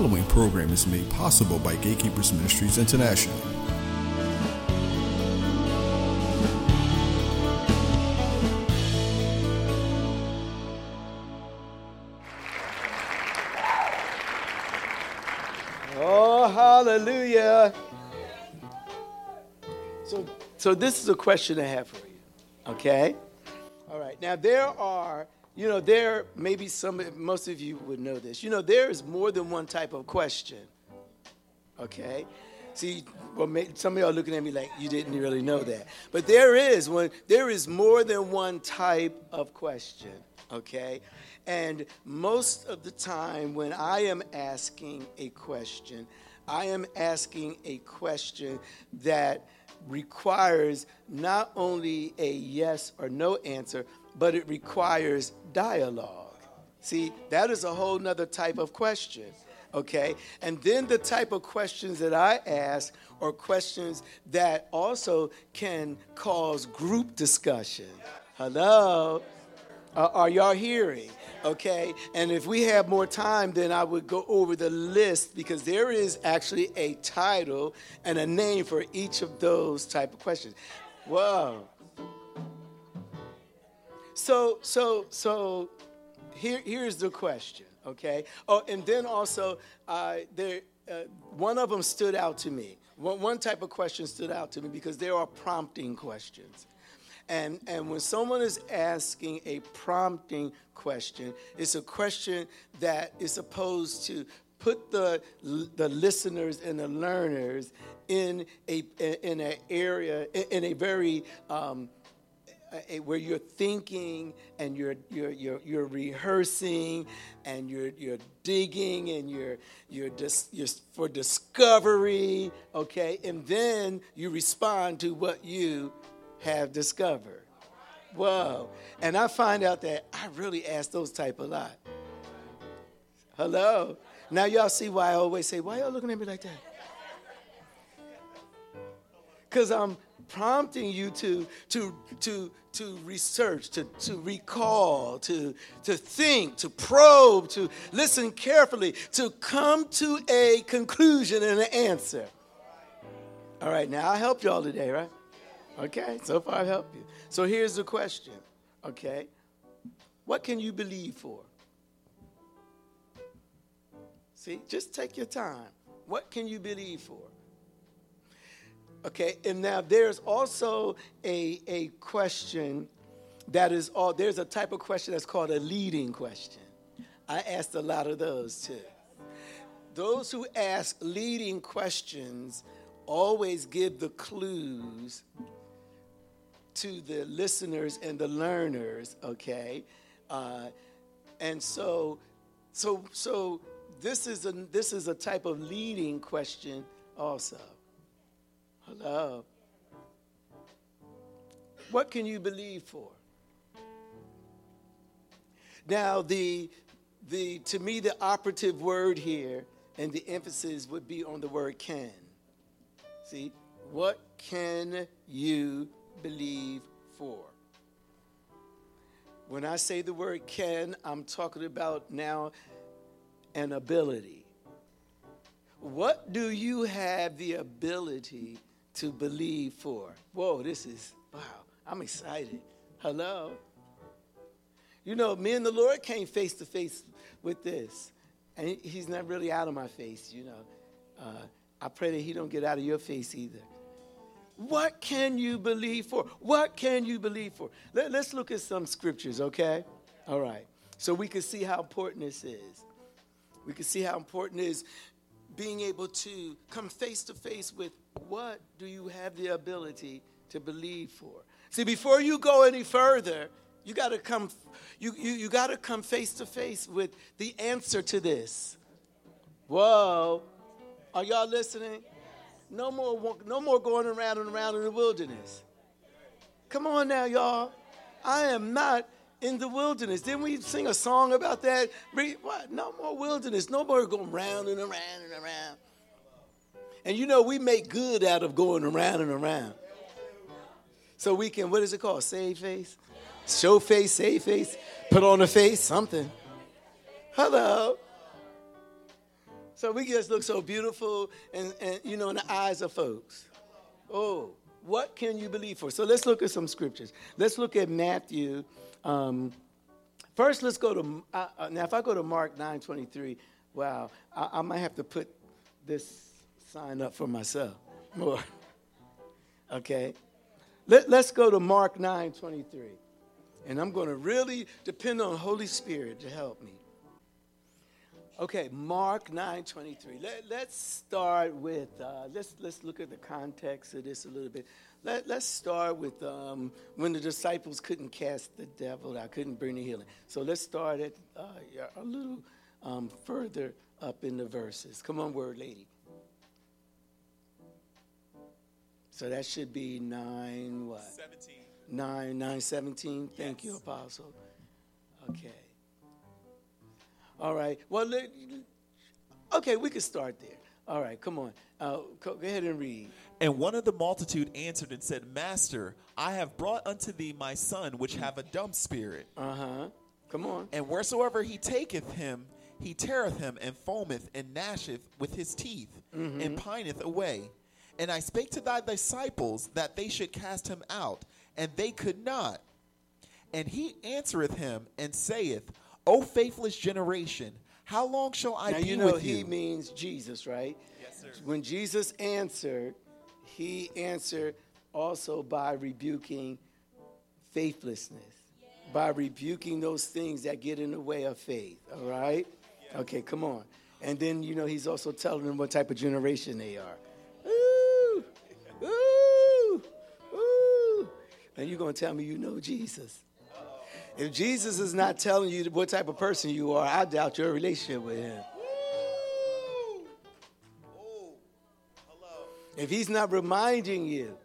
following program is made possible by Gatekeepers Ministries International. Oh, hallelujah. So, so this is a question I have for you. Okay? All right. Now, there are, you know, there, maybe some, most of you would know this. You know, there is more than one type of question. Okay? See, well, some of y'all looking at me like you didn't really know that. But there is one, there is more than one type of question. Okay? And most of the time, when I am asking a question, I am asking a question that requires not only a yes or no answer, but it requires dialogue. See, that is a whole nother type of question. Okay? And then the type of questions that I ask are questions that also can cause group discussion. Hello? Uh, are y'all hearing? Okay, and if we have more time, then I would go over the list because there is actually a title and a name for each of those type of questions. Whoa. So, so, so, here, here's the question. Okay. Oh, and then also, uh, there, uh, one of them stood out to me. One, one type of question stood out to me because there are prompting questions. And, and when someone is asking a prompting question, it's a question that is supposed to put the, the listeners and the learners in a in an area in a very um, Uh, where you're thinking and you're you're you're, you're rehearsing and you're you're digging and you're you're just you're for discovery okay and then you respond to what you have discovered. Whoa. And I find out that I really ask those type a lot. Hello. Now y'all see why I always say, why y'all looking at me like that? Because I'm prompting you to to to to research, to, to recall, to, to think, to probe, to listen carefully, to come to a conclusion and an answer. All right, now I helped y'all today, right? Okay, so far I've helped you. So here's the question, okay? What can you believe for? See, just take your time. What can you believe for? Okay, and now there's also a, a question that is all, there's a type of question that's called a leading question. I asked a lot of those too. Those who ask leading questions always give the clues to the listeners and the learners, okay? Uh, and so, so, so this is a this is a type of leading question also. Hello. What can you believe for? Now, the the to me the operative word here and the emphasis would be on the word can. See, what can you believe for. When I say the word can, I'm talking about now an ability. What do you have the ability to believe for? Whoa, this is, wow, I'm excited. Hello? You know, me and the Lord came face to face with this. And he's not really out of my face, you know. Uh, I pray that he don't get out of your face either. What can you believe for? What can you believe for? Let, us look at some scriptures, okay? All right. So we can see how important this is. We can see how important it is being able to come face to face with what do you have the ability to believe for. See, before you go any further, you got to come you, you, you got to come face to face with the answer to this. Whoa. Are y'all listening? No more, no more going around and around in the wilderness. Come on now, y'all. I am not in the wilderness. Didn't we sing a song about that? What? No more wilderness. No more going round and around and around. And you know, we make good out of going around and around. So we can, what is it called? Save face? Show face, save face, put on a face, something. Hello. So we just look so beautiful and, and you know in the eyes of folks. Oh, what can you believe for? So let's look at some scriptures. Let's look at Matthew. Um, first, let's go to uh, uh, now. If I go to Mark nine twenty three, wow, I, I might have to put this sign up for myself more. okay, Let, let's go to Mark nine twenty three, and I'm going to really depend on Holy Spirit to help me. Okay, Mark 9:23. Let, let's start with uh, let's let's look at the context of this a little bit. Let, let's start with um, when the disciples couldn't cast the devil out, couldn't bring the healing. So let's start at uh, a little um, further up in the verses. Come on, word lady. So that should be nine what? 17. Nine nine seventeen. Thank you, Apostle. Okay. All right. Well, okay, we can start there. All right, come on. Uh, go ahead and read. And one of the multitude answered and said, Master, I have brought unto thee my son, which have a dumb spirit. Uh huh. Come on. And wheresoever he taketh him, he teareth him, and foameth, and gnasheth with his teeth, and pineth away. And I spake to thy disciples that they should cast him out, and they could not. And he answereth him, and saith, O faithless generation, how long shall I now be you know with he means Jesus, right? Yes, sir. When Jesus answered, he answered also by rebuking faithlessness, by rebuking those things that get in the way of faith. All right? Okay, come on. And then you know he's also telling them what type of generation they are. Ooh, ooh, ooh. And you're gonna tell me you know Jesus. If Jesus is not telling you what type of person you are, I doubt your relationship with him. If he's not reminding you,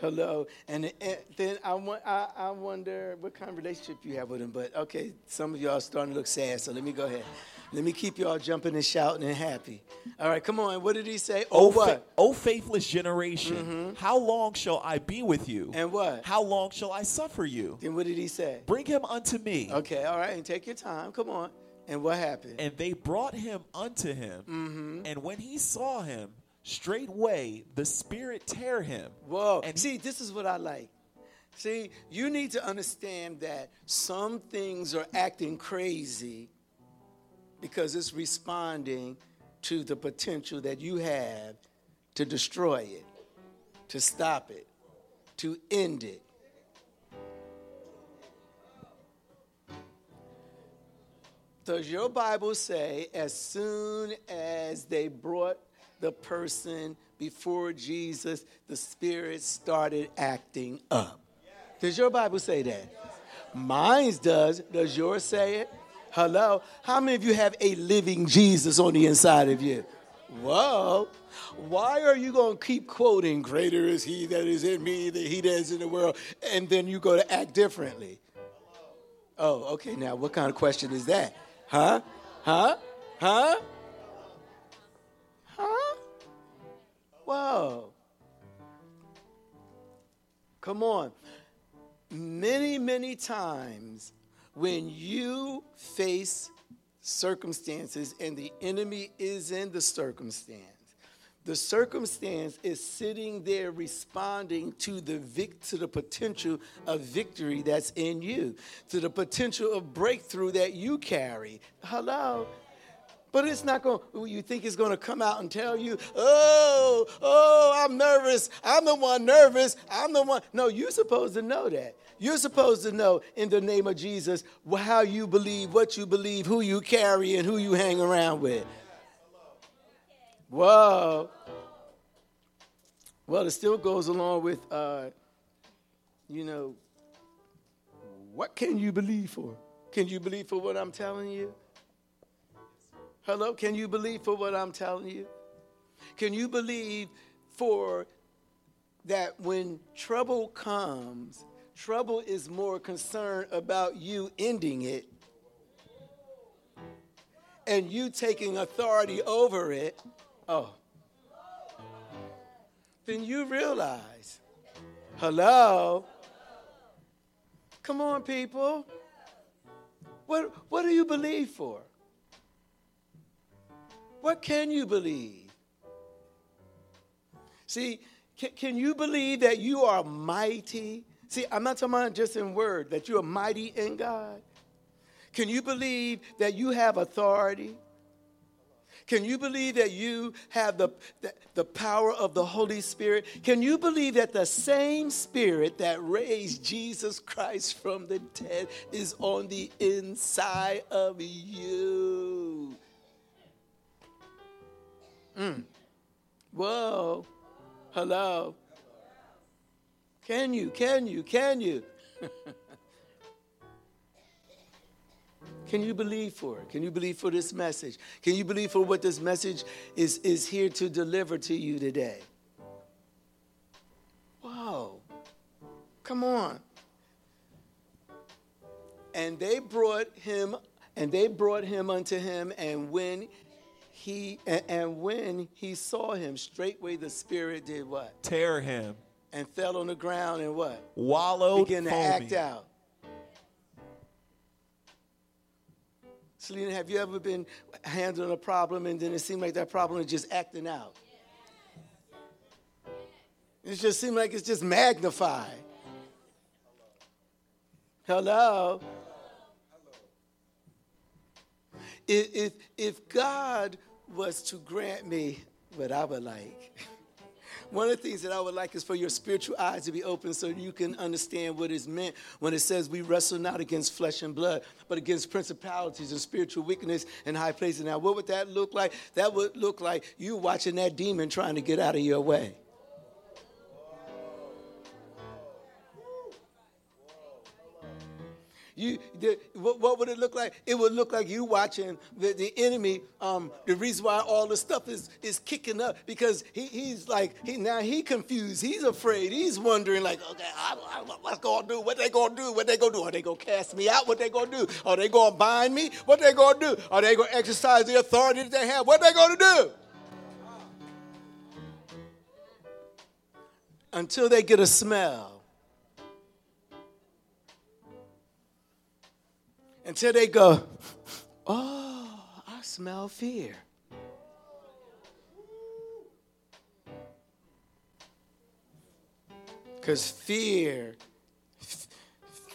hello, and, and then I, I, I wonder what kind of relationship you have with him. But okay, some of y'all are starting to look sad, so let me go ahead. Let me keep y'all jumping and shouting and happy. All right, come on. What did he say? Oh, fa- what? o faithless generation, how long shall I be with you? And what? How long shall I suffer you? Then what did he say? Bring him unto me. Okay, all right, and take your time. Come on. And what happened? And they brought him unto him. Mm-hmm. And when he saw him, straightway the spirit tear him. Whoa. And See, this is what I like. See, you need to understand that some things are acting crazy because it's responding to the potential that you have to destroy it, to stop it, to end it. Does your Bible say as soon as they brought the person before Jesus, the spirit started acting up? Does your Bible say that? Mine's does. Does yours say it? Hello? How many of you have a living Jesus on the inside of you? Whoa. Why are you going to keep quoting, Greater is he that is in me than he that is in the world, and then you go to act differently? Oh, okay. Now, what kind of question is that? Huh? Huh? Huh? Whoa. Come on. Many, many times when you face circumstances and the enemy is in the circumstance, the circumstance is sitting there responding to the vic- to the potential of victory that's in you, to the potential of breakthrough that you carry. Hello. But it's not going. To, you think it's going to come out and tell you, "Oh, oh, I'm nervous. I'm the one nervous. I'm the one." No, you're supposed to know that. You're supposed to know in the name of Jesus how you believe, what you believe, who you carry, and who you hang around with. Whoa. Well, it still goes along with, uh, you know, what can you believe for? Can you believe for what I'm telling you? Hello? Can you believe for what I'm telling you? Can you believe for that when trouble comes, trouble is more concerned about you ending it and you taking authority over it? Oh. Then you realize, hello? Come on, people. What, what do you believe for? What can you believe? See, can, can you believe that you are mighty? See, I'm not talking about just in word, that you are mighty in God. Can you believe that you have authority? Can you believe that you have the, the, the, power of the Holy Spirit? Can you believe that the same Spirit that raised Jesus Christ from the dead is on the inside of you? Mm. Whoa. Hello. Can you? Can you? Can you? Can you believe for it? Can you believe for this message? Can you believe for what this message is, is here to deliver to you today? Whoa. Come on. And they brought him, and they brought him unto him, and when he and, and when he saw him, straightway the spirit did what? Tear him. And fell on the ground and what? Wallowed. Began to foaming. act out. Selena, have you ever been handling a problem and then it seemed like that problem is just acting out? It just seemed like it's just magnified. Hello. Hello? If, if, if God was to grant me what I would like, one of the things that I would like is for your spiritual eyes to be open so you can understand what is meant when it says we wrestle not against flesh and blood, but against principalities and spiritual weakness in high places. Now, what would that look like? That would look like you watching that demon trying to get out of your way. You, the, what, what, would it look like? It would look like you watching the, the enemy. Um, the reason why all the stuff is, is kicking up because he, he's like he now he confused. He's afraid. He's wondering like, okay, I, I, what's to do? What they to do? What they to do? Are they to cast me out? What they to do? Are they to bind me? What they to do? Are they to exercise the authority that they have? What they to do? Until they get a smell until they go, Oh, I smell fear. Because fear f-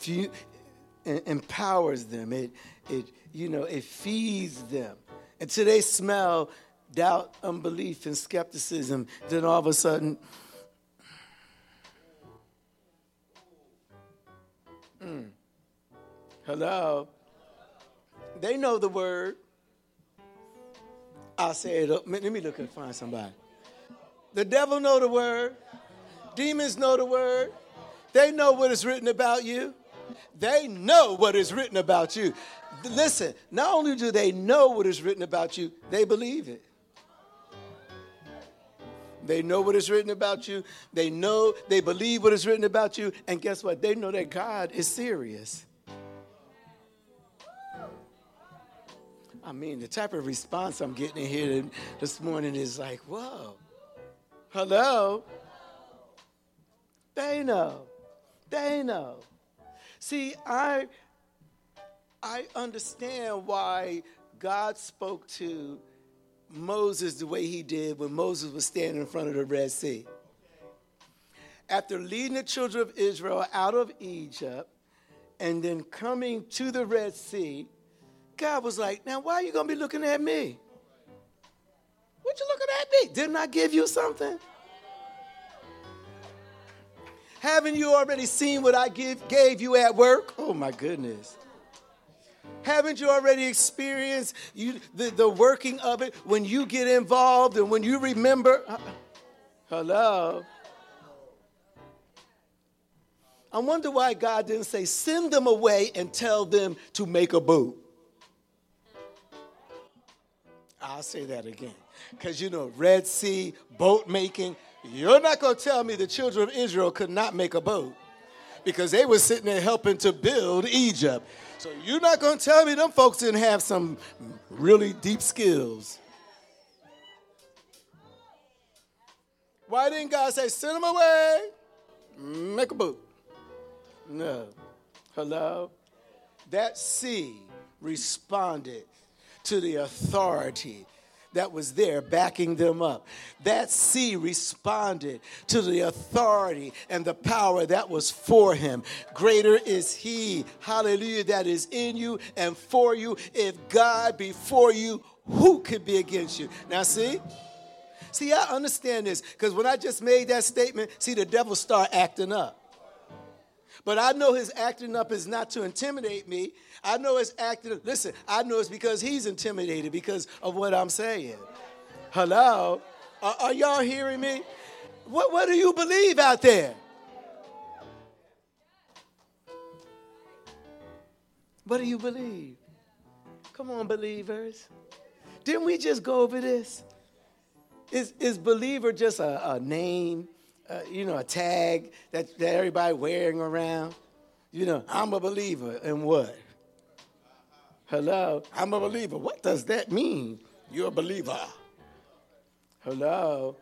f- empowers them. It, it, you know, it feeds them. Until they smell doubt, unbelief, and skepticism, then all of a sudden, mm. hello. They know the word. I'll say it. Up. Let me look and find somebody. The devil know the word. Demons know the word. They know what is written about you. They know what is written about you. Listen, not only do they know what is written about you, they believe it. They know what is written about you. They know, they believe what is written about you. And guess what? They know that God is serious. I mean, the type of response I'm getting in here this morning is like, whoa, hello. They know. They know. See, I I understand why God spoke to Moses the way he did when Moses was standing in front of the Red Sea. After leading the children of Israel out of Egypt and then coming to the Red Sea, God was like, now why are you going to be looking at me? What you looking at me? Didn't I give you something? Haven't you already seen what I give, gave you at work? Oh my goodness. Haven't you already experienced you, the, the working of it when you get involved and when you remember? Uh, hello? I wonder why God didn't say, send them away and tell them to make a boot. I'll say that again. Because you know, Red Sea, boat making, you're not going to tell me the children of Israel could not make a boat because they were sitting there helping to build Egypt. So you're not going to tell me them folks didn't have some really deep skills. Why didn't God say, send them away, make a boat? No. Hello? That sea responded to the authority that was there backing them up. That sea responded to the authority and the power that was for him. Greater is he, hallelujah, that is in you and for you. If God be for you, who could be against you? Now, see? See, I understand this because when I just made that statement, see, the devil start acting up. But I know his acting up is not to intimidate me. I know his acting, listen, I know it's because he's intimidated because of what I'm saying. Hello? Are, are y'all hearing me? What, what do you believe out there? What do you believe? Come on, believers. Didn't we just go over this? Is, is believer just a, a name? Uh, you know, a tag that, that everybody wearing around. You know, I'm a believer in what? Hello? I'm a believer. What does that mean? You're a believer. Hello?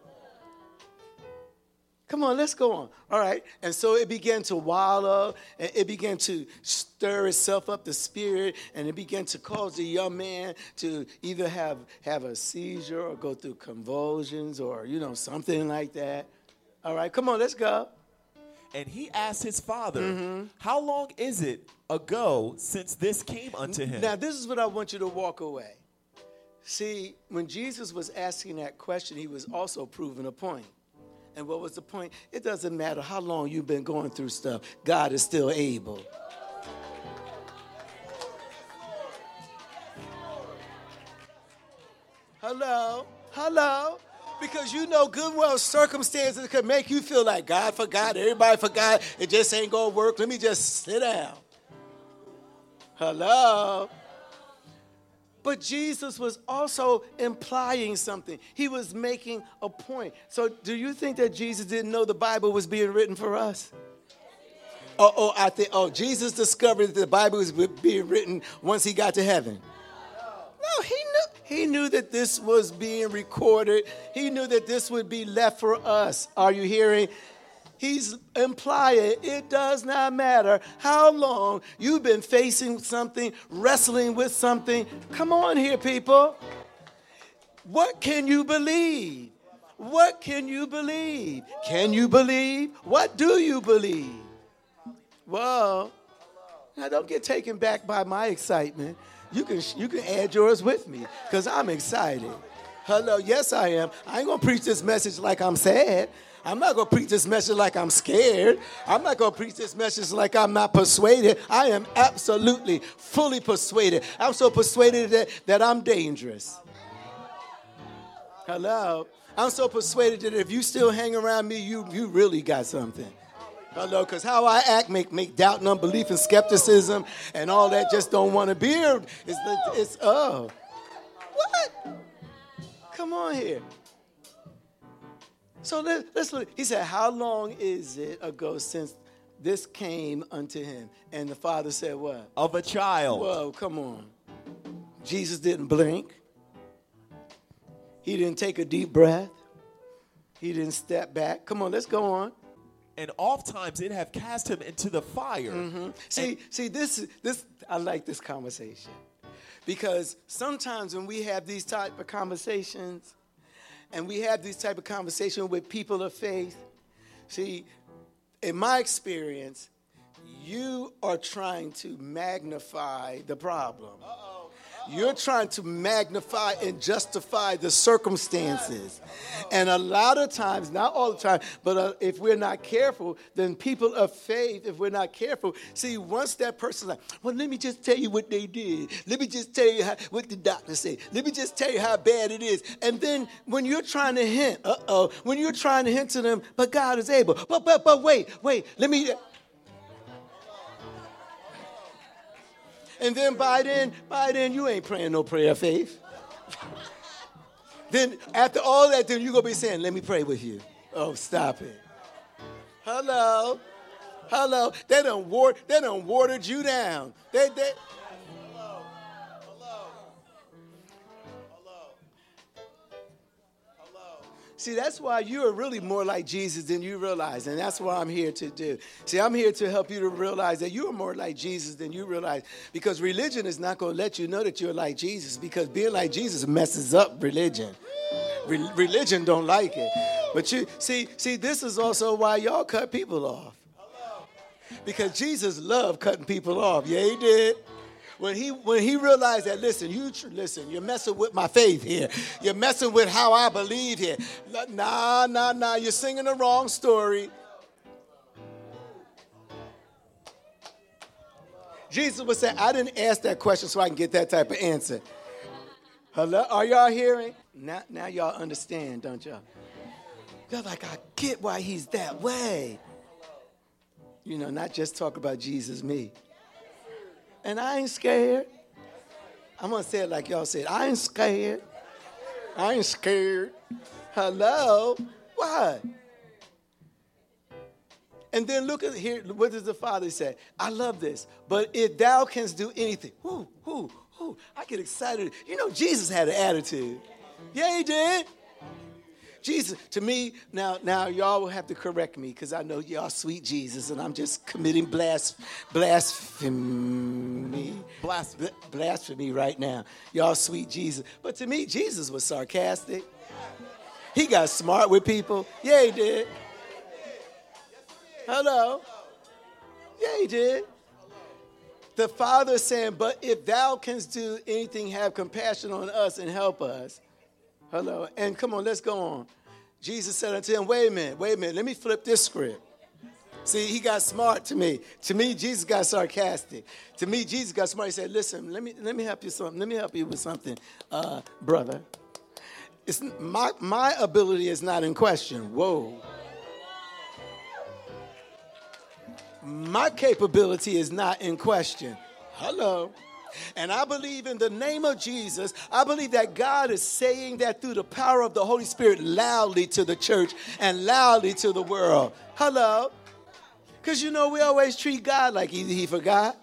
Come on, let's go on. All right. And so it began to wallow, and it began to stir itself up, the spirit, and it began to cause the young man to either have, have a seizure or go through convulsions or, you know, something like that. All right, come on, let's go. And he asked his father, mm-hmm. How long is it ago since this came unto him? Now, this is what I want you to walk away. See, when Jesus was asking that question, he was also proving a point. And what was the point? It doesn't matter how long you've been going through stuff, God is still able. Hello? Hello? Because you know good well circumstances could make you feel like God forgot, everybody forgot, it just ain't gonna work. Let me just sit down. Hello? But Jesus was also implying something. He was making a point. So, do you think that Jesus didn't know the Bible was being written for us? Oh, oh, I think, oh, Jesus discovered that the Bible was being written once he got to heaven. He knew. He knew that this was being recorded. He knew that this would be left for us. Are you hearing? He's implying it does not matter how long you've been facing something, wrestling with something. Come on here, people. What can you believe? What can you believe? Can you believe? What do you believe? Well, now don't get taken back by my excitement you can you can add yours with me because I'm excited. Hello, yes I am. I ain't gonna preach this message like I'm sad. I'm not gonna preach this message like I'm scared. I'm not gonna preach this message like I'm not persuaded. I am absolutely fully persuaded. I'm so persuaded that, that I'm dangerous. Hello. I'm so persuaded that if you still hang around me, you you really got something. Hello, because how I act make, make doubt and unbelief and skepticism and all that just don't want to be here. It's, it's, oh. What? Come on here. So let, let's look. He said, How long is it ago since this came unto him? And the father said, What? Of a child. Whoa, come on. Jesus didn't blink. He didn't take a deep breath. He didn't step back. Come on, let's go on and oftentimes it have cast him into the fire. Mm-hmm. See, and, see, this this I like this conversation because sometimes when we have these type of conversations, and we have these type of conversations with people of faith, see, in my experience, you are trying to magnify the problem. Uh-oh. You're trying to magnify and justify the circumstances. And a lot of times, not all the time, but uh, if we're not careful, then people of faith, if we're not careful, see, once that person's like, well, let me just tell you what they did. Let me just tell you how, what the doctor said. Let me just tell you how bad it is. And then when you're trying to hint, uh oh, when you're trying to hint to them, but God is able. But, but, but wait, wait, let me. And then by then, by then, you ain't praying no prayer of faith. then after all that, then you're gonna be saying, let me pray with you. Oh, stop it. Hello. Hello. They done, war- they done watered you down. They, they, See, that's why you are really more like Jesus than you realize. And that's what I'm here to do. See, I'm here to help you to realize that you are more like Jesus than you realize. Because religion is not going to let you know that you're like Jesus. Because being like Jesus messes up religion. Re- religion don't like it. But you see, see, this is also why y'all cut people off. Because Jesus loved cutting people off. Yeah, he did when he when he realized that listen you listen you're messing with my faith here. You're messing with how i believe here. Nah nah nah you're singing the wrong story. Jesus would say i didn't ask that question so i can get that type of answer. Hello are y'all hearing? Now, now y'all understand don't y'all? You're like i get why he's that way. You know not just talk about jesus me and I ain't scared. I'm gonna say it like y'all said. I ain't scared. I ain't scared. Hello? What? And then look at here, what does the Father say? I love this. But if thou canst do anything, whoo, whoo, whoo, I get excited. You know, Jesus had an attitude. Yeah, he did. Jesus, to me, now, now y'all will have to correct me because I know y'all sweet Jesus, and I'm just committing blas- blasphemy. Blasphemy. Blasphemy right now. Y'all sweet Jesus. But to me, Jesus was sarcastic. He got smart with people. Yeah, he did. Hello. Yeah, he did. The Father saying, But if thou canst do anything, have compassion on us and help us. Hello. And come on, let's go on. Jesus said unto him, Wait a minute, wait a minute, let me flip this script. See, he got smart to me. To me, Jesus got sarcastic. To me, Jesus got smart. He said, Listen, let me, let me help you something. Let me help you with something, uh, brother. It's, my, my ability is not in question. Whoa. My capability is not in question. Hello. And I believe in the name of Jesus, I believe that God is saying that through the power of the Holy Spirit loudly to the church and loudly to the world. Hello? Because you know, we always treat God like either he forgot,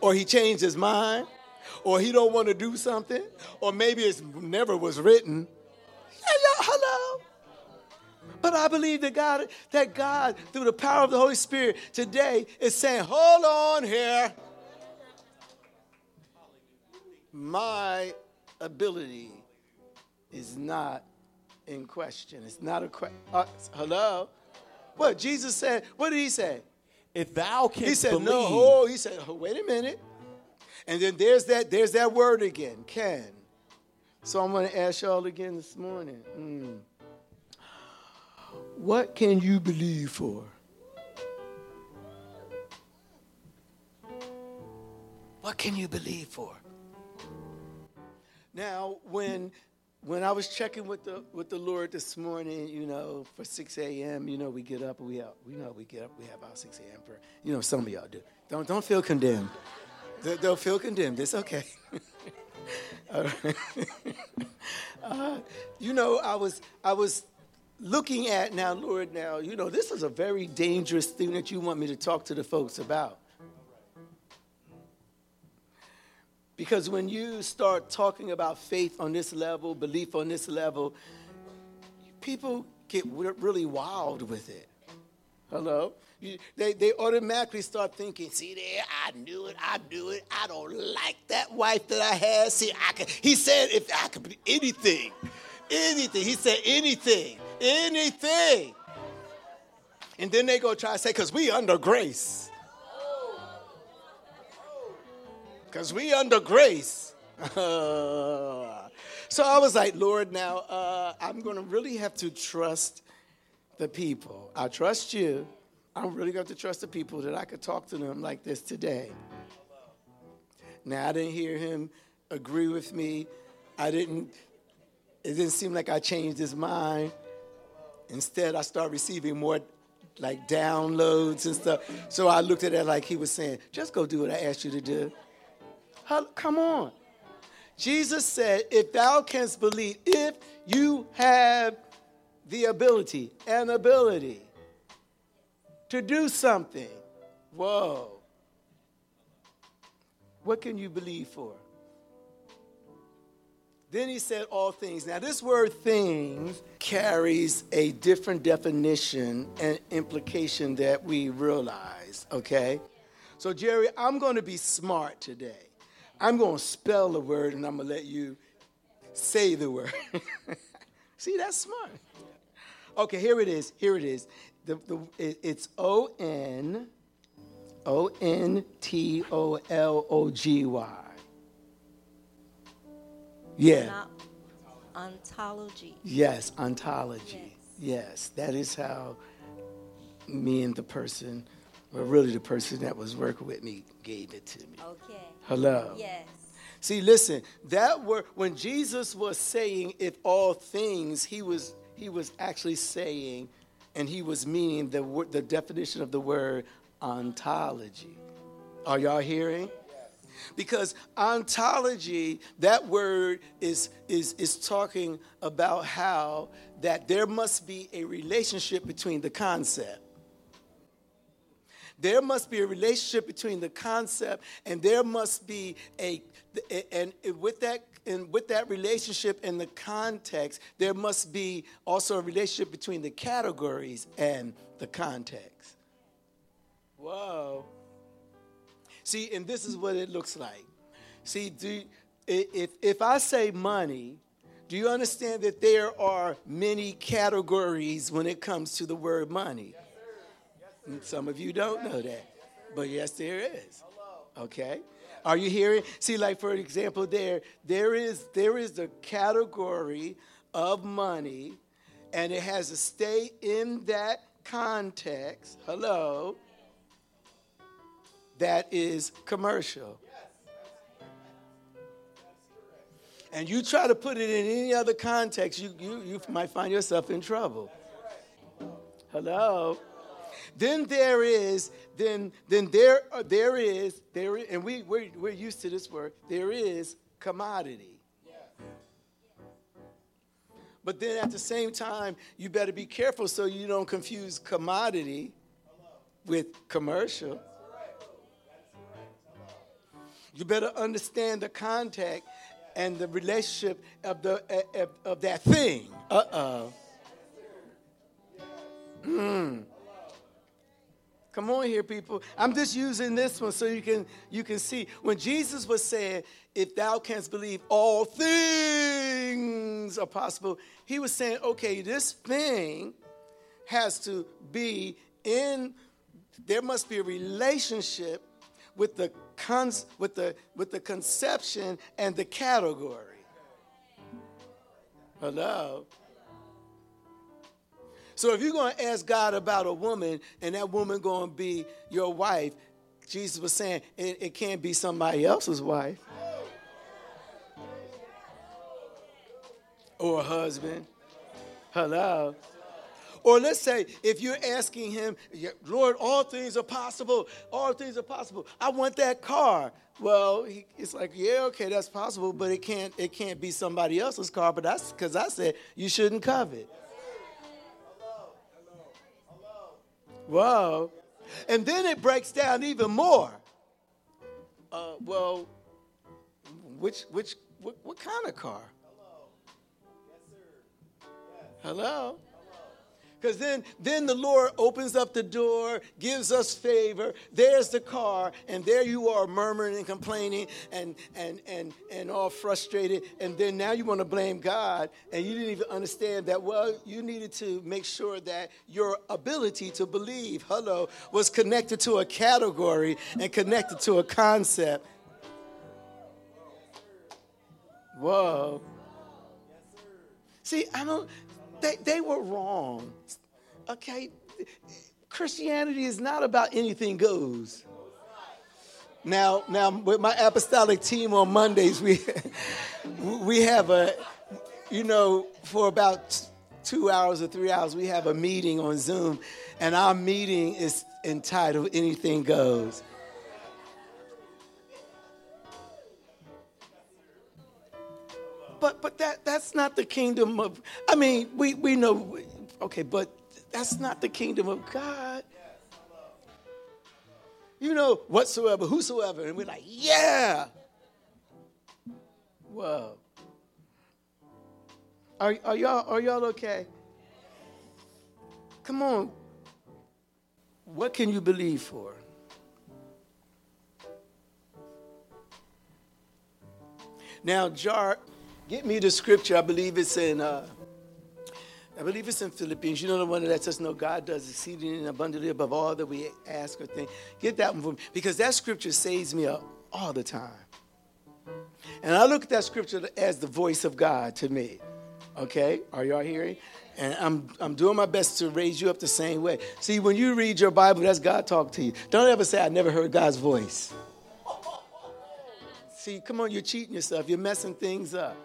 or he changed his mind, or he don't want to do something, or maybe it never was written. Hello? But I believe that God, that God, through the power of the Holy Spirit, today is saying, hold on here my ability is not in question. It's not a question. Uh, hello? What? Jesus said, what did he say? If thou canst He said, believe, no. Oh, he said, oh, wait a minute. And then there's that, there's that word again, can. So I'm going to ask y'all again this morning. Mm. What can you believe for? What can you believe for? Now, when when I was checking with the with the Lord this morning, you know, for 6 a.m., you know, we get up, we we know we get up, we have our 6 a.m. prayer. You know, some of y'all do. Don't don't feel condemned. Don't, don't feel condemned. It's okay. uh, you know, I was I was looking at now, Lord. Now, you know, this is a very dangerous thing that you want me to talk to the folks about. Because when you start talking about faith on this level, belief on this level, people get really wild with it. Hello? They, they automatically start thinking, see there, I knew it, I knew it, I don't like that wife that I had. See, I could, he said if I could be anything, anything. He said anything, anything. And then they go try to say, because we under grace. Because we under grace. so I was like, Lord, now uh, I'm going to really have to trust the people. I trust you. I'm really going to trust the people that I could talk to them like this today. Now, I didn't hear him agree with me. I didn't, it didn't seem like I changed his mind. Instead, I started receiving more like downloads and stuff. So I looked at it like he was saying, just go do what I asked you to do. Come on. Jesus said, if thou canst believe, if you have the ability, an ability to do something, whoa. What can you believe for? Then he said all things. Now, this word things carries a different definition and implication that we realize, okay? So, Jerry, I'm going to be smart today. I'm going to spell the word and I'm going to let you say the word. See, that's smart. Okay, here it is. Here it is. The, the, it, it's O N O N T O L O G Y. Yeah. Ontology. Yes, ontology. Yes. that is how me and the person, well, really the person that was working with me, gave it to me. Okay. Hello. Yes. See, listen, that word when Jesus was saying if all things, he was he was actually saying, and he was meaning the the definition of the word ontology. Are y'all hearing? Because ontology, that word is, is, is talking about how that there must be a relationship between the concept. There must be a relationship between the concept and there must be a and with that and with that relationship and the context, there must be also a relationship between the categories and the context. Whoa. See, and this is what it looks like. See, do, if, if I say money, do you understand that there are many categories when it comes to the word money? Yes, sir. Yes, sir. Some of you don't know that, but yes, there is. Okay, are you hearing? See, like for example, there there is there is a category of money, and it has to stay in that context. Hello that is commercial. And you try to put it in any other context, you, you, you might find yourself in trouble. Hello? Then there is, then, then there, uh, there is, there is, and we, we're, we're used to this word, there is commodity. But then at the same time, you better be careful so you don't confuse commodity with commercial. You better understand the contact and the relationship of, the, of, of that thing. Uh oh. Mm. Come on here, people. I'm just using this one so you can you can see when Jesus was saying, "If thou canst believe, all things are possible." He was saying, "Okay, this thing has to be in. There must be a relationship with the cons- with the with the conception and the category. Hello. So if you're going to ask God about a woman and that woman going to be your wife, Jesus was saying it, it can't be somebody else's wife or a husband. Hello. Or let's say if you're asking him, Lord, all things are possible. All things are possible. I want that car. Well, he, it's like, yeah, okay, that's possible, but it can't it can't be somebody else's car. But that's because I said you shouldn't covet. Whoa. And then it breaks down even more. Uh, well, which which what, what kind of car? Hello. Yes, sir. Hello. Because then, then the Lord opens up the door, gives us favor. There's the car, and there you are murmuring and complaining and and and and all frustrated. And then now you want to blame God, and you didn't even understand that. Well, you needed to make sure that your ability to believe, hello, was connected to a category and connected to a concept. Whoa. See, I don't they, they were wrong. Okay? Christianity is not about anything goes. Now, now with my apostolic team on Mondays, we we have a, you know, for about two hours or three hours, we have a meeting on Zoom, and our meeting is entitled "Anything Goes." But but that that's not the kingdom of. I mean, we we know, okay, but that's not the kingdom of God. You know, whatsoever, whosoever, and we're like, yeah. Whoa. Are, are y'all are y'all okay? Come on. What can you believe for? Now, Jar, get me the scripture. I believe it's in. Uh, I believe it's in Philippians. You know the one that lets us know God does exceedingly and abundantly above all that we ask or think. Get that one for me because that scripture saves me up all the time. And I look at that scripture as the voice of God to me. Okay, are y'all hearing? And I'm, I'm doing my best to raise you up the same way. See, when you read your Bible, that's God talk to you. Don't ever say, I never heard God's voice. See, come on, you're cheating yourself. You're messing things up.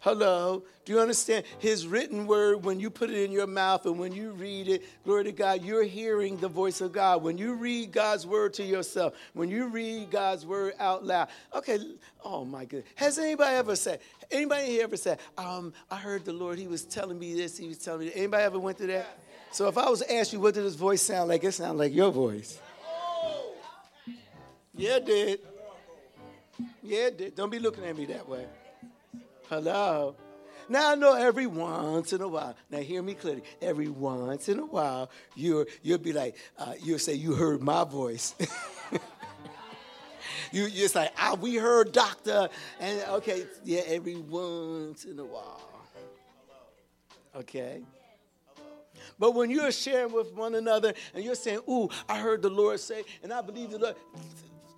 Hello. Do you understand? His written word, when you put it in your mouth and when you read it, glory to God, you're hearing the voice of God. When you read God's word to yourself, when you read God's word out loud. Okay, oh my goodness. Has anybody ever said, anybody here ever said, um, I heard the Lord, he was telling me this, he was telling me that. Anybody ever went through that? So if I was to ask you, what did his voice sound like? It sounded like your voice. Yeah, it did. Yeah, it did. Don't be looking at me that way. Hello. Now I know every once in a while. Now hear me clearly. Every once in a while, you'll you'll be like, uh, you'll say, "You heard my voice." you just like, ah, we heard doctor, and okay, yeah, every once in a while. Okay. But when you're sharing with one another and you're saying, "Ooh, I heard the Lord say," and I believe the Lord,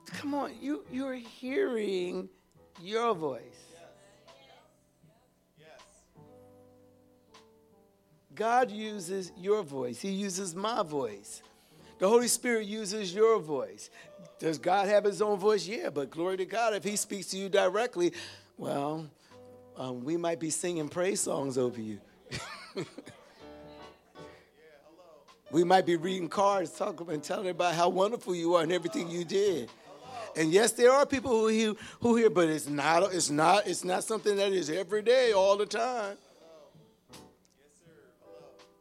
come on, you you're hearing your voice. God uses your voice, He uses my voice. The Holy Spirit uses your voice. Does God have His own voice? Yeah, but glory to God, if He speaks to you directly, well, um, we might be singing praise songs over you. we might be reading cards, talking and telling about how wonderful you are and everything you did. And yes, there are people who hear, who hear, but it's not, it's not, it's not something that is every day, all the time.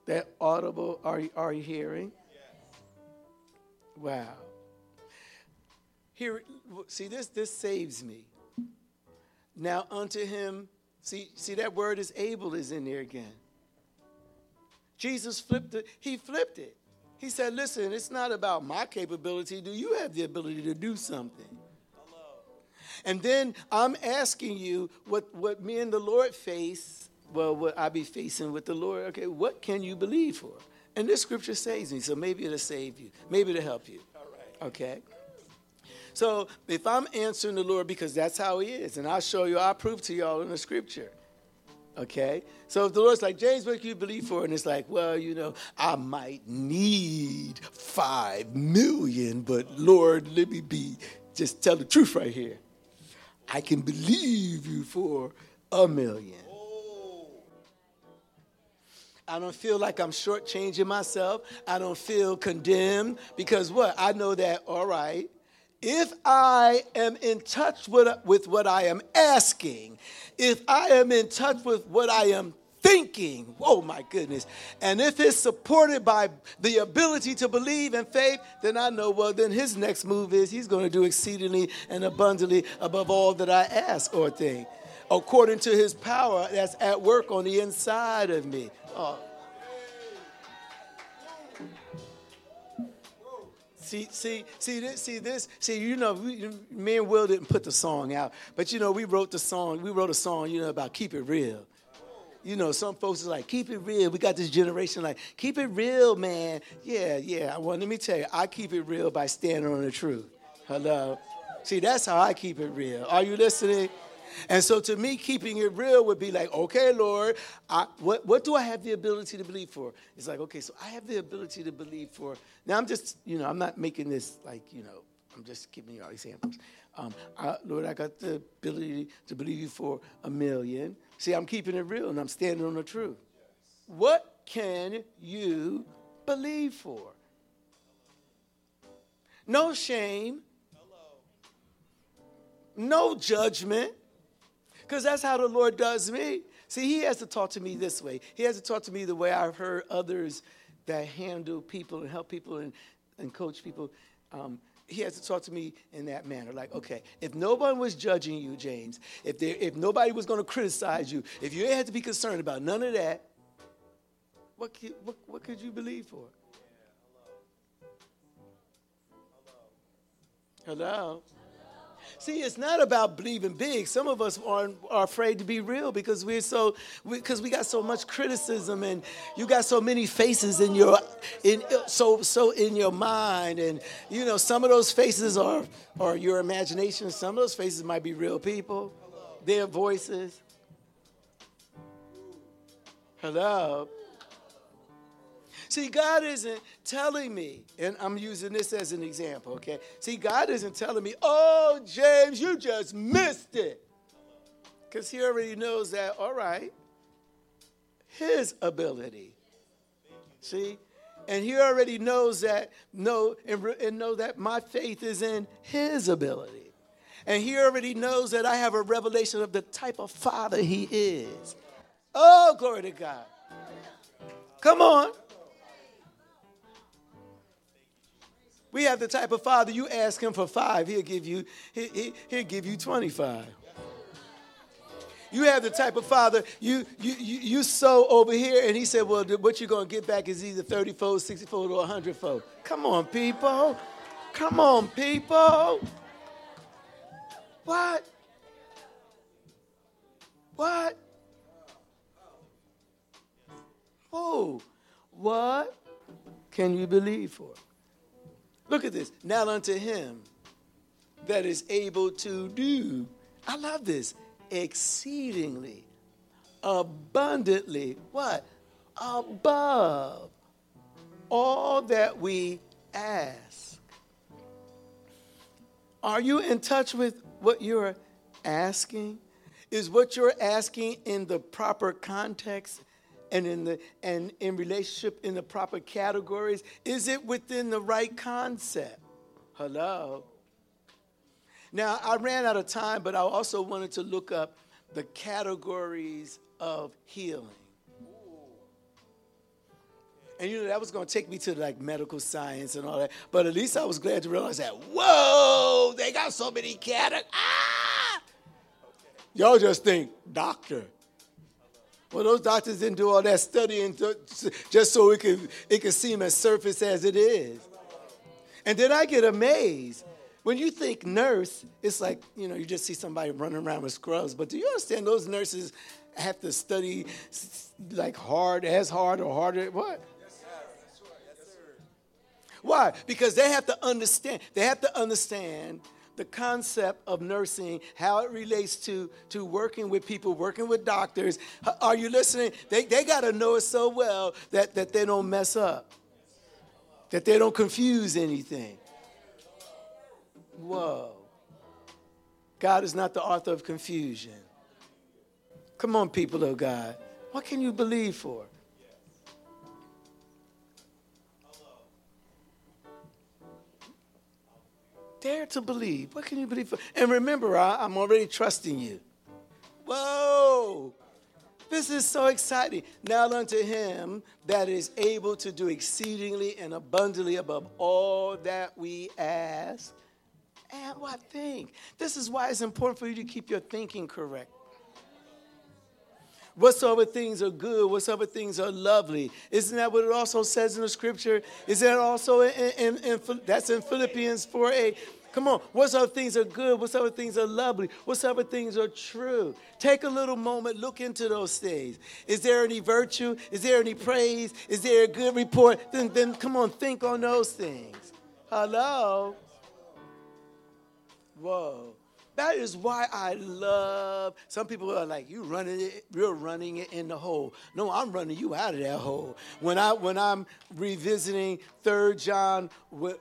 That audible, are you, are you hearing? Wow. Here, see this. This saves me. Now unto him, see, see that word is able is in there again. Jesus flipped it. He flipped it. He said, "Listen, it's not about my capability. Do you have the ability to do something?" And then I'm asking you what, what me and the Lord face well, what I be facing with the Lord, okay, what can you believe for? And this scripture saves me, so maybe it'll save you. Maybe it'll help you. All right. Okay? So if I'm answering the Lord because that's how he is, and I'll show you, I'll prove to y'all in the scripture. Okay? So if the Lord's like, James, what can you believe for? And it's like, well, you know, I might need five million, but Lord, let me be, just tell the truth right here. I can believe you for a million. I don't feel like I'm shortchanging myself. I don't feel condemned because what? I know that, all right, if I am in touch with, with what I am asking, if I am in touch with what I am thinking, oh my goodness, and if it's supported by the ability to believe and faith, then I know, well, then his next move is he's going to do exceedingly and abundantly above all that I ask or think, according to his power that's at work on the inside of me. Oh. See, see, see this, see this, see, you know, we, me and Will didn't put the song out, but you know, we wrote the song, we wrote a song, you know, about keep it real. You know, some folks are like, keep it real. We got this generation like, keep it real, man. Yeah, yeah. Well, let me tell you, I keep it real by standing on the truth. Hello. See, that's how I keep it real. Are you listening? And so to me, keeping it real would be like, okay, Lord, I, what, what do I have the ability to believe for? It's like, okay, so I have the ability to believe for. Now I'm just, you know, I'm not making this like, you know, I'm just giving you all examples. Um, I, Lord, I got the ability to believe you for a million. See, I'm keeping it real and I'm standing on the truth. What can you believe for? No shame, no judgment. Because that's how the Lord does me. See, He has to talk to me this way. He has to talk to me the way I've heard others that handle people and help people and, and coach people. Um, he has to talk to me in that manner. Like, okay, if nobody was judging you, James, if there, if nobody was going to criticize you, if you had to be concerned about none of that, what could, what, what could you believe for? Hello. Hello. See, it's not about believing big. Some of us are, are afraid to be real because we're so because we, we, got so much criticism and you got so many faces in your in so so in your mind and you know some of those faces are are your imagination. Some of those faces might be real people, their voices. Hello. See, God isn't telling me, and I'm using this as an example, okay? See, God isn't telling me, oh, James, you just missed it. Because He already knows that, all right, His ability. See? And He already knows that, know, and, and know that my faith is in His ability. And He already knows that I have a revelation of the type of Father He is. Oh, glory to God. Come on. We have the type of father you ask him for five, he'll give you, he, he, he'll give you 25. You have the type of father you you you, you sow over here, and he said, "Well, what you're gonna get back is either 30 fold, 60 fold, or 100 fold." Come on, people. Come on, people. What? What? Oh, what can you believe for? Look at this. Now unto him that is able to do, I love this, exceedingly, abundantly, what? Above all that we ask. Are you in touch with what you're asking? Is what you're asking in the proper context and in the and in relationship in the proper categories? Is it within the right concept? Hello. Now I ran out of time, but I also wanted to look up the categories of healing. And you know that was going to take me to like medical science and all that, but at least I was glad to realize that. Whoa, they got so many categories. Ah! Y'all just think doctor. Well, those doctors didn't do all that studying just so it could, it could seem as surface as it is. And then I get amazed. When you think nurse, it's like, you know, you just see somebody running around with scrubs. But do you understand those nurses have to study like hard, as hard or harder? What? Why? Because they have to understand. They have to understand the concept of nursing, how it relates to, to working with people, working with doctors. Are you listening? They, they got to know it so well that, that they don't mess up, that they don't confuse anything. Whoa. God is not the author of confusion. Come on, people of God. What can you believe for? Dare to believe. What can you believe for? And remember, I, am already trusting you. Whoa! This is so exciting. Now unto him that is able to do exceedingly and abundantly above all that we ask and what think. This is why it's important for you to keep your thinking correct. Whatsoever things are good, whatsoever things are lovely. Isn't that what it also says in the scripture? Is that also in, in, in that's in Philippians 4 8? Come on, whatsoever things are good, whatsoever things are lovely, whatsoever things are true. Take a little moment, look into those things. Is there any virtue? Is there any praise? Is there a good report? Then, then come on, think on those things. Hello? Whoa. That is why I love. Some people are like, "You running it, you're running it in the hole." No, I'm running you out of that hole. When I when I'm revisiting Third John,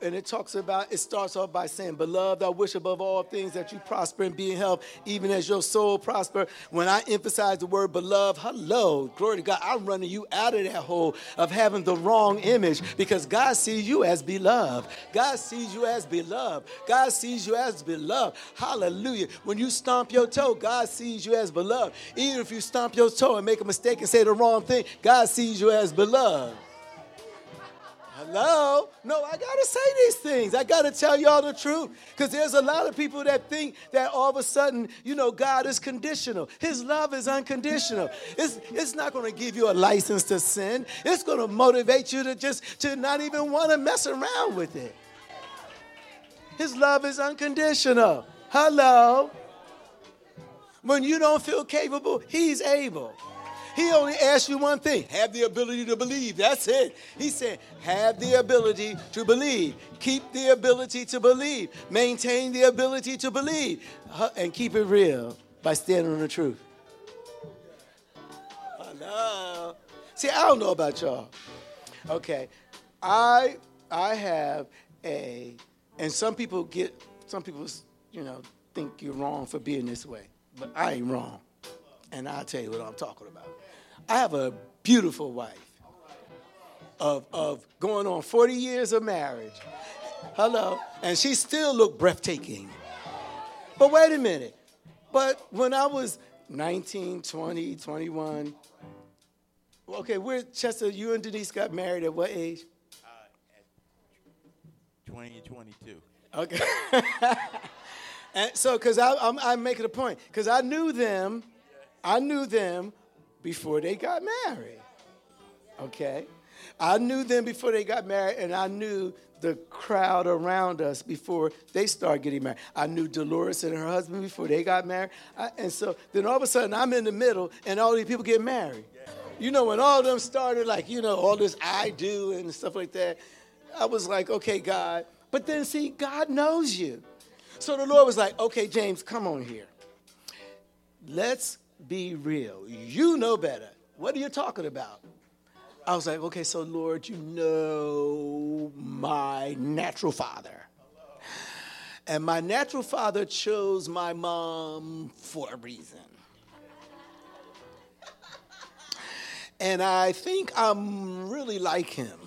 and it talks about, it starts off by saying, "Beloved, I wish above all things that you prosper and be in health, even as your soul prosper." When I emphasize the word "beloved," hello, glory to God, I'm running you out of that hole of having the wrong image because God sees you as beloved. God sees you as beloved. God sees you as beloved. Hallelujah. Hallelujah. When you stomp your toe, God sees you as beloved. Even if you stomp your toe and make a mistake and say the wrong thing, God sees you as beloved. Hello? No, I gotta say these things. I gotta tell y'all the truth. Because there's a lot of people that think that all of a sudden, you know, God is conditional. His love is unconditional. It's, it's not gonna give you a license to sin. It's gonna motivate you to just to not even want to mess around with it. His love is unconditional. Hello? When you don't feel capable, he's able. He only asked you one thing have the ability to believe. That's it. He said, have the ability to believe. Keep the ability to believe. Maintain the ability to believe. And keep it real by standing on the truth. Hello. See, I don't know about y'all. Okay. I I have a and some people get some people you know think you're wrong for being this way. But I ain't wrong. And I'll tell you what I'm talking about. I have a beautiful wife of, of going on 40 years of marriage. Hello. And she still looked breathtaking. But wait a minute. But when I was 19, 20, 21, okay, where, Chester, you and Denise got married at what age? Uh, at 20 22. Okay. and so, because I'm, I'm making a point, because I knew them, I knew them before they got married. Okay? I knew them before they got married, and I knew the crowd around us before they started getting married. I knew Dolores and her husband before they got married. I, and so then all of a sudden I'm in the middle, and all these people get married. You know, when all of them started, like, you know, all this I do and stuff like that, I was like, okay, God. But then see, God knows you. So the Lord was like, okay, James, come on here. Let's be real. You know better. What are you talking about? I was like, okay, so Lord, you know my natural father. And my natural father chose my mom for a reason. And I think I'm really like him.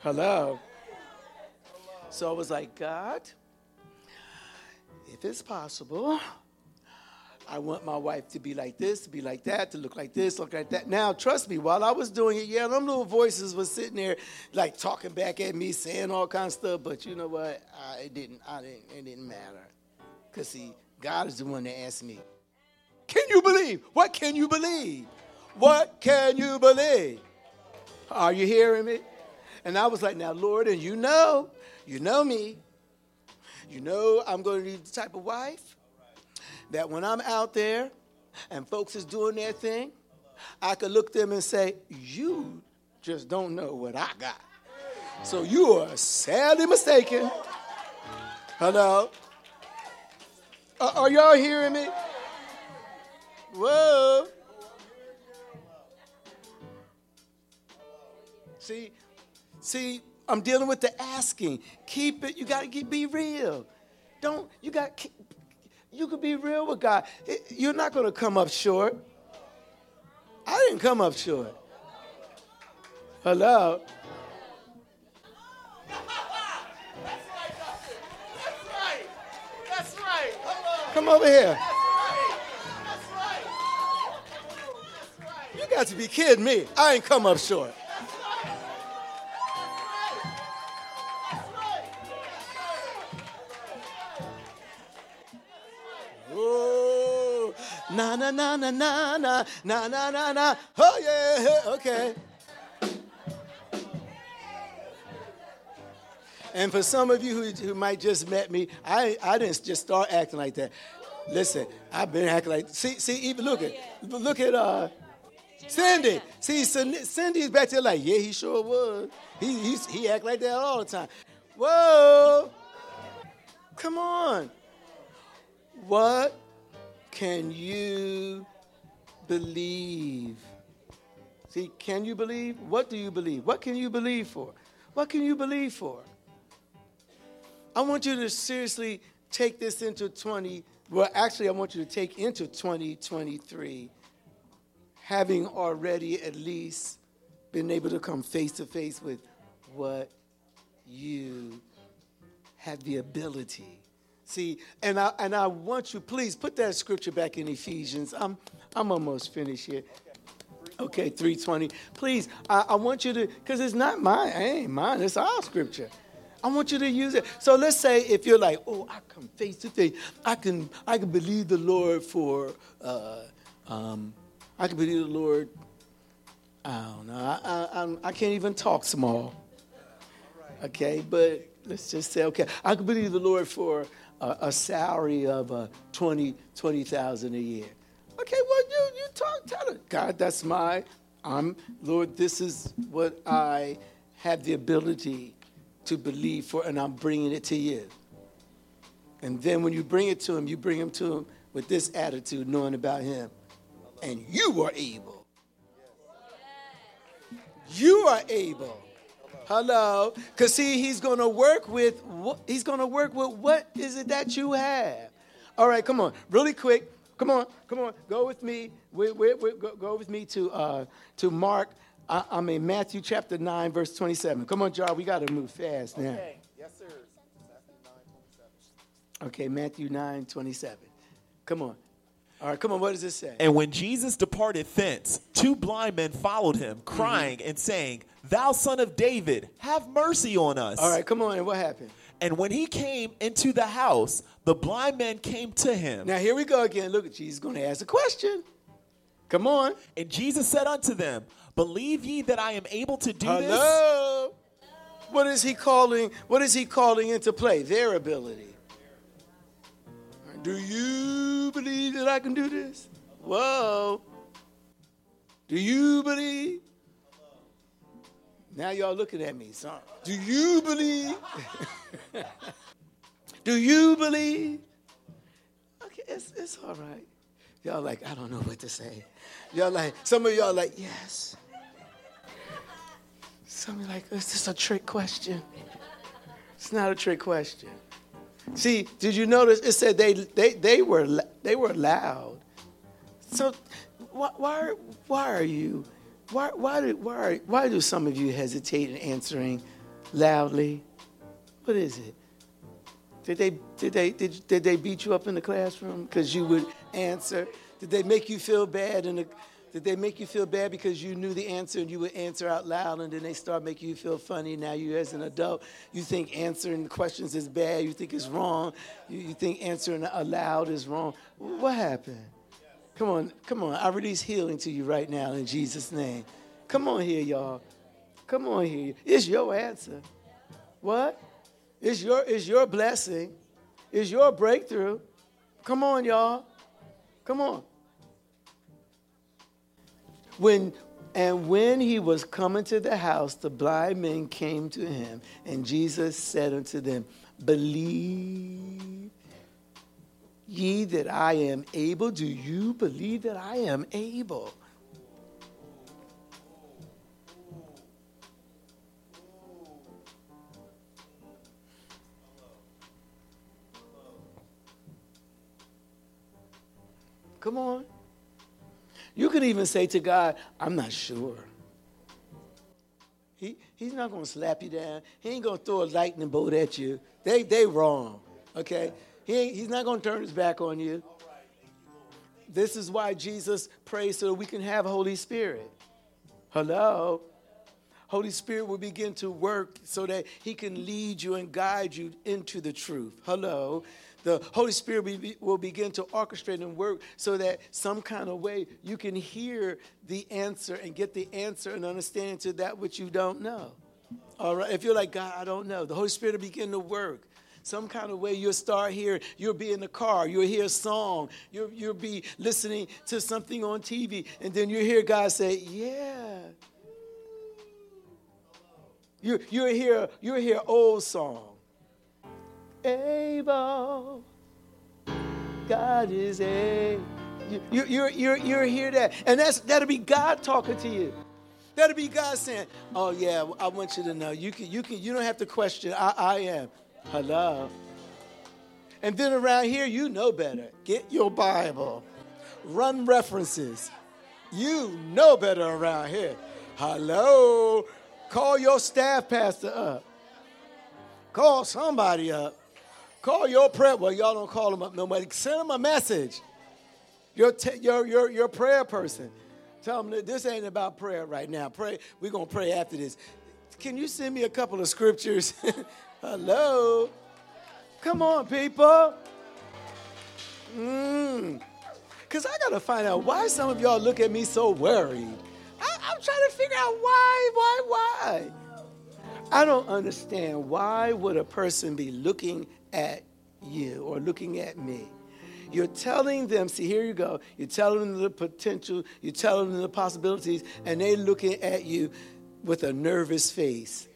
Hello. So I was like, God, if it's possible, I want my wife to be like this, to be like that, to look like this, look like that. Now, trust me, while I was doing it, yeah, them little voices was sitting there, like talking back at me, saying all kinds of stuff. But you know what? I, it didn't. I didn't. It didn't matter. Cause see, God is the one that asked me, "Can you believe? What can you believe? What can you believe? Are you hearing me?" And I was like, "Now, Lord, and you know, you know me. You know I'm going to be the type of wife." that when I'm out there and folks is doing their thing, I could look them and say, You just don't know what I got. So you are sadly mistaken. Hello? Uh, are y'all hearing me? Whoa. See, see, I'm dealing with the asking. Keep it. You got to be real. Don't you got you could be real with God. You're not going to come up short. I didn't come up short. Hello. Come over here. You got to be kidding me. I ain't come up short. Na na na na na na na na na. Oh yeah, okay. And for some of you who, who might just met me, I, I didn't just start acting like that. Listen, I've been acting like see see even look at look at uh Cindy. See Cindy's back there like yeah he sure was. He he he act like that all the time. Whoa, come on. What can you believe? See, can you believe? What do you believe? What can you believe for? What can you believe for? I want you to seriously take this into 20, well, actually, I want you to take into 2023 having already at least been able to come face to face with what you have the ability And I and I want you, please put that scripture back in Ephesians. I'm I'm almost finished here. Okay, 320. Please, I, I want you to, because it's not mine. It ain't mine. It's our scripture. I want you to use it. So let's say if you're like, oh, I come face to face, I can, I can believe the Lord for, uh, um, I can believe the Lord. I don't know. I, I, I can't even talk small. Okay, but let's just say, okay, I can believe the Lord for a, a salary of uh, 20, 20,000 a year. Okay, well, you, you talk, tell it. God, that's my, I'm, Lord, this is what I have the ability to believe for, and I'm bringing it to you. And then when you bring it to him, you bring him to him with this attitude, knowing about him. And you are able. You are able. Hello. Because see, he's gonna work with what he's gonna work with what is it that you have. All right, come on, really quick. Come on, come on, go with me. We, we, we, go, go with me to uh, to Mark. I, I'm in Matthew chapter nine, verse twenty-seven. Come on, Jar, we got to move fast now. Okay, yes, sir. Okay, Matthew 9, 27. Come on. All right, come on. What does it say? And when Jesus departed thence, two blind men followed him, mm-hmm. crying and saying, Thou son of David, have mercy on us. All right, come on. And what happened? And when he came into the house, the blind men came to him. Now here we go again. Look at Jesus going to ask a question. Come on. And Jesus said unto them, Believe ye that I am able to do this? Hello. What is he calling? What is he calling into play? Their ability. Do you believe that I can do this? Whoa. Do you believe? Now y'all looking at me. So, do you believe? do you believe? Okay, it's, it's all right. Y'all like, I don't know what to say. Y'all like, some of y'all like, yes. Some of you like, this is this a trick question? It's not a trick question. See, did you notice it said they they, they were they were loud. So why why, why are you why why do why why do some of you hesitate in answering loudly? What is it? Did they did they did, did they beat you up in the classroom because you would answer? Did they make you feel bad in the did they make you feel bad because you knew the answer and you would answer out loud and then they start making you feel funny? Now you as an adult, you think answering questions is bad, you think it's wrong, you, you think answering aloud is wrong. What happened? Come on, come on. I release healing to you right now in Jesus' name. Come on here, y'all. Come on here. It's your answer. What? It's your, it's your blessing. It's your breakthrough. Come on, y'all. Come on. When and when he was coming to the house, the blind men came to him, and Jesus said unto them, Believe ye that I am able? Do you believe that I am able? Come on. You can even say to God, I'm not sure. He, he's not going to slap you down. He ain't going to throw a lightning bolt at you. They, they wrong, okay? He he's not going to turn his back on you. This is why Jesus prays so that we can have Holy Spirit. Hello? Holy Spirit will begin to work so that He can lead you and guide you into the truth. Hello. The Holy Spirit will be- will begin to orchestrate and work so that some kind of way you can hear the answer and get the answer and understanding to that which you don't know. All right. If you're like, God, I don't know, the Holy Spirit will begin to work. Some kind of way you'll start here, you'll be in the car, you'll hear a song, you'll, you'll be listening to something on TV, and then you hear God say, Yeah. You, you'll hear you'll hear old song. Able, God is able. You, you, you're, you're, you're hear that, and that's that'll be God talking to you. That'll be God saying, "Oh yeah, I want you to know. You can, you can, you don't have to question. I, I am. Hello." And then around here, you know better. Get your Bible, run references. You know better around here. Hello. Call your staff pastor up. Call somebody up. Call your prayer. Well, y'all don't call them up nobody. Send them a message. Your, te- your, your, your prayer person. Tell them that this ain't about prayer right now. Pray. We're gonna pray after this. Can you send me a couple of scriptures? Hello. Come on, people. Mm. Cause I gotta find out why some of y'all look at me so worried. I, I'm trying to figure out why, why, why. I don't understand why would a person be looking at you or looking at me? You're telling them, see, here you go. You're telling them the potential, you're telling them the possibilities, and they're looking at you with a nervous face.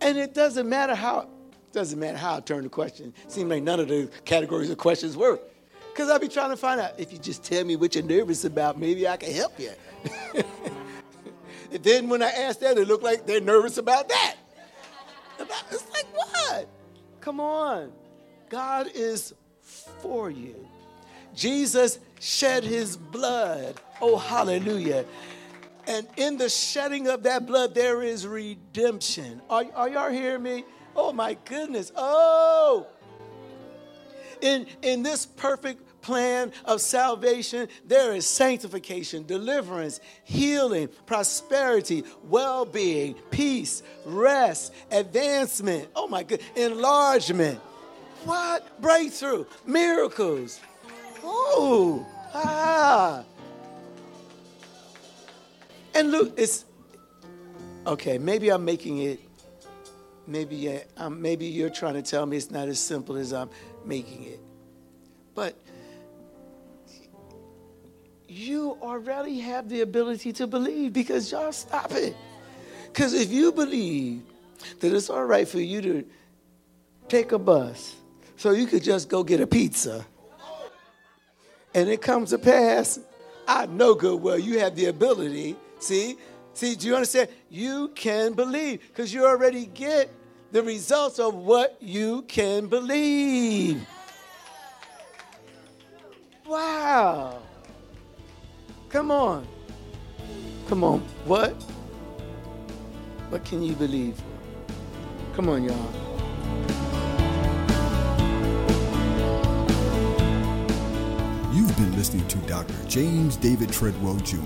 And it doesn't matter how, doesn't matter how I turn the question. Seems like none of the categories of questions work. Because I'll be trying to find out if you just tell me what you're nervous about, maybe I can help you. and then when I ask that, it look like they're nervous about that. It's like, what? Come on. God is for you. Jesus shed his blood. Oh, hallelujah. And in the shedding of that blood, there is redemption. Are, are y'all hearing me? Oh, my goodness. Oh. In, in this perfect plan of salvation, there is sanctification, deliverance, healing, prosperity, well being, peace, rest, advancement. Oh my God, enlargement. What? Breakthrough, miracles. Oh, ah. And look, it's okay. Maybe I'm making it. Maybe um, maybe you're trying to tell me it's not as simple as I'm making it. But you already have the ability to believe because y'all stop it. Because if you believe that it's all right for you to take a bus so you could just go get a pizza and it comes to pass, I know good well you have the ability. See? See, do you understand? You can believe because you already get the results of what you can believe. Wow. Come on. Come on. What? What can you believe? Come on, y'all. You've been listening to Dr. James David Treadwell Jr.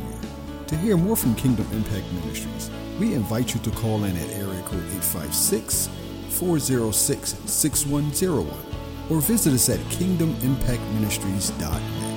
To hear more from Kingdom Impact Ministries, we invite you to call in at area code 856 406 6101 or visit us at kingdomimpactministries.net.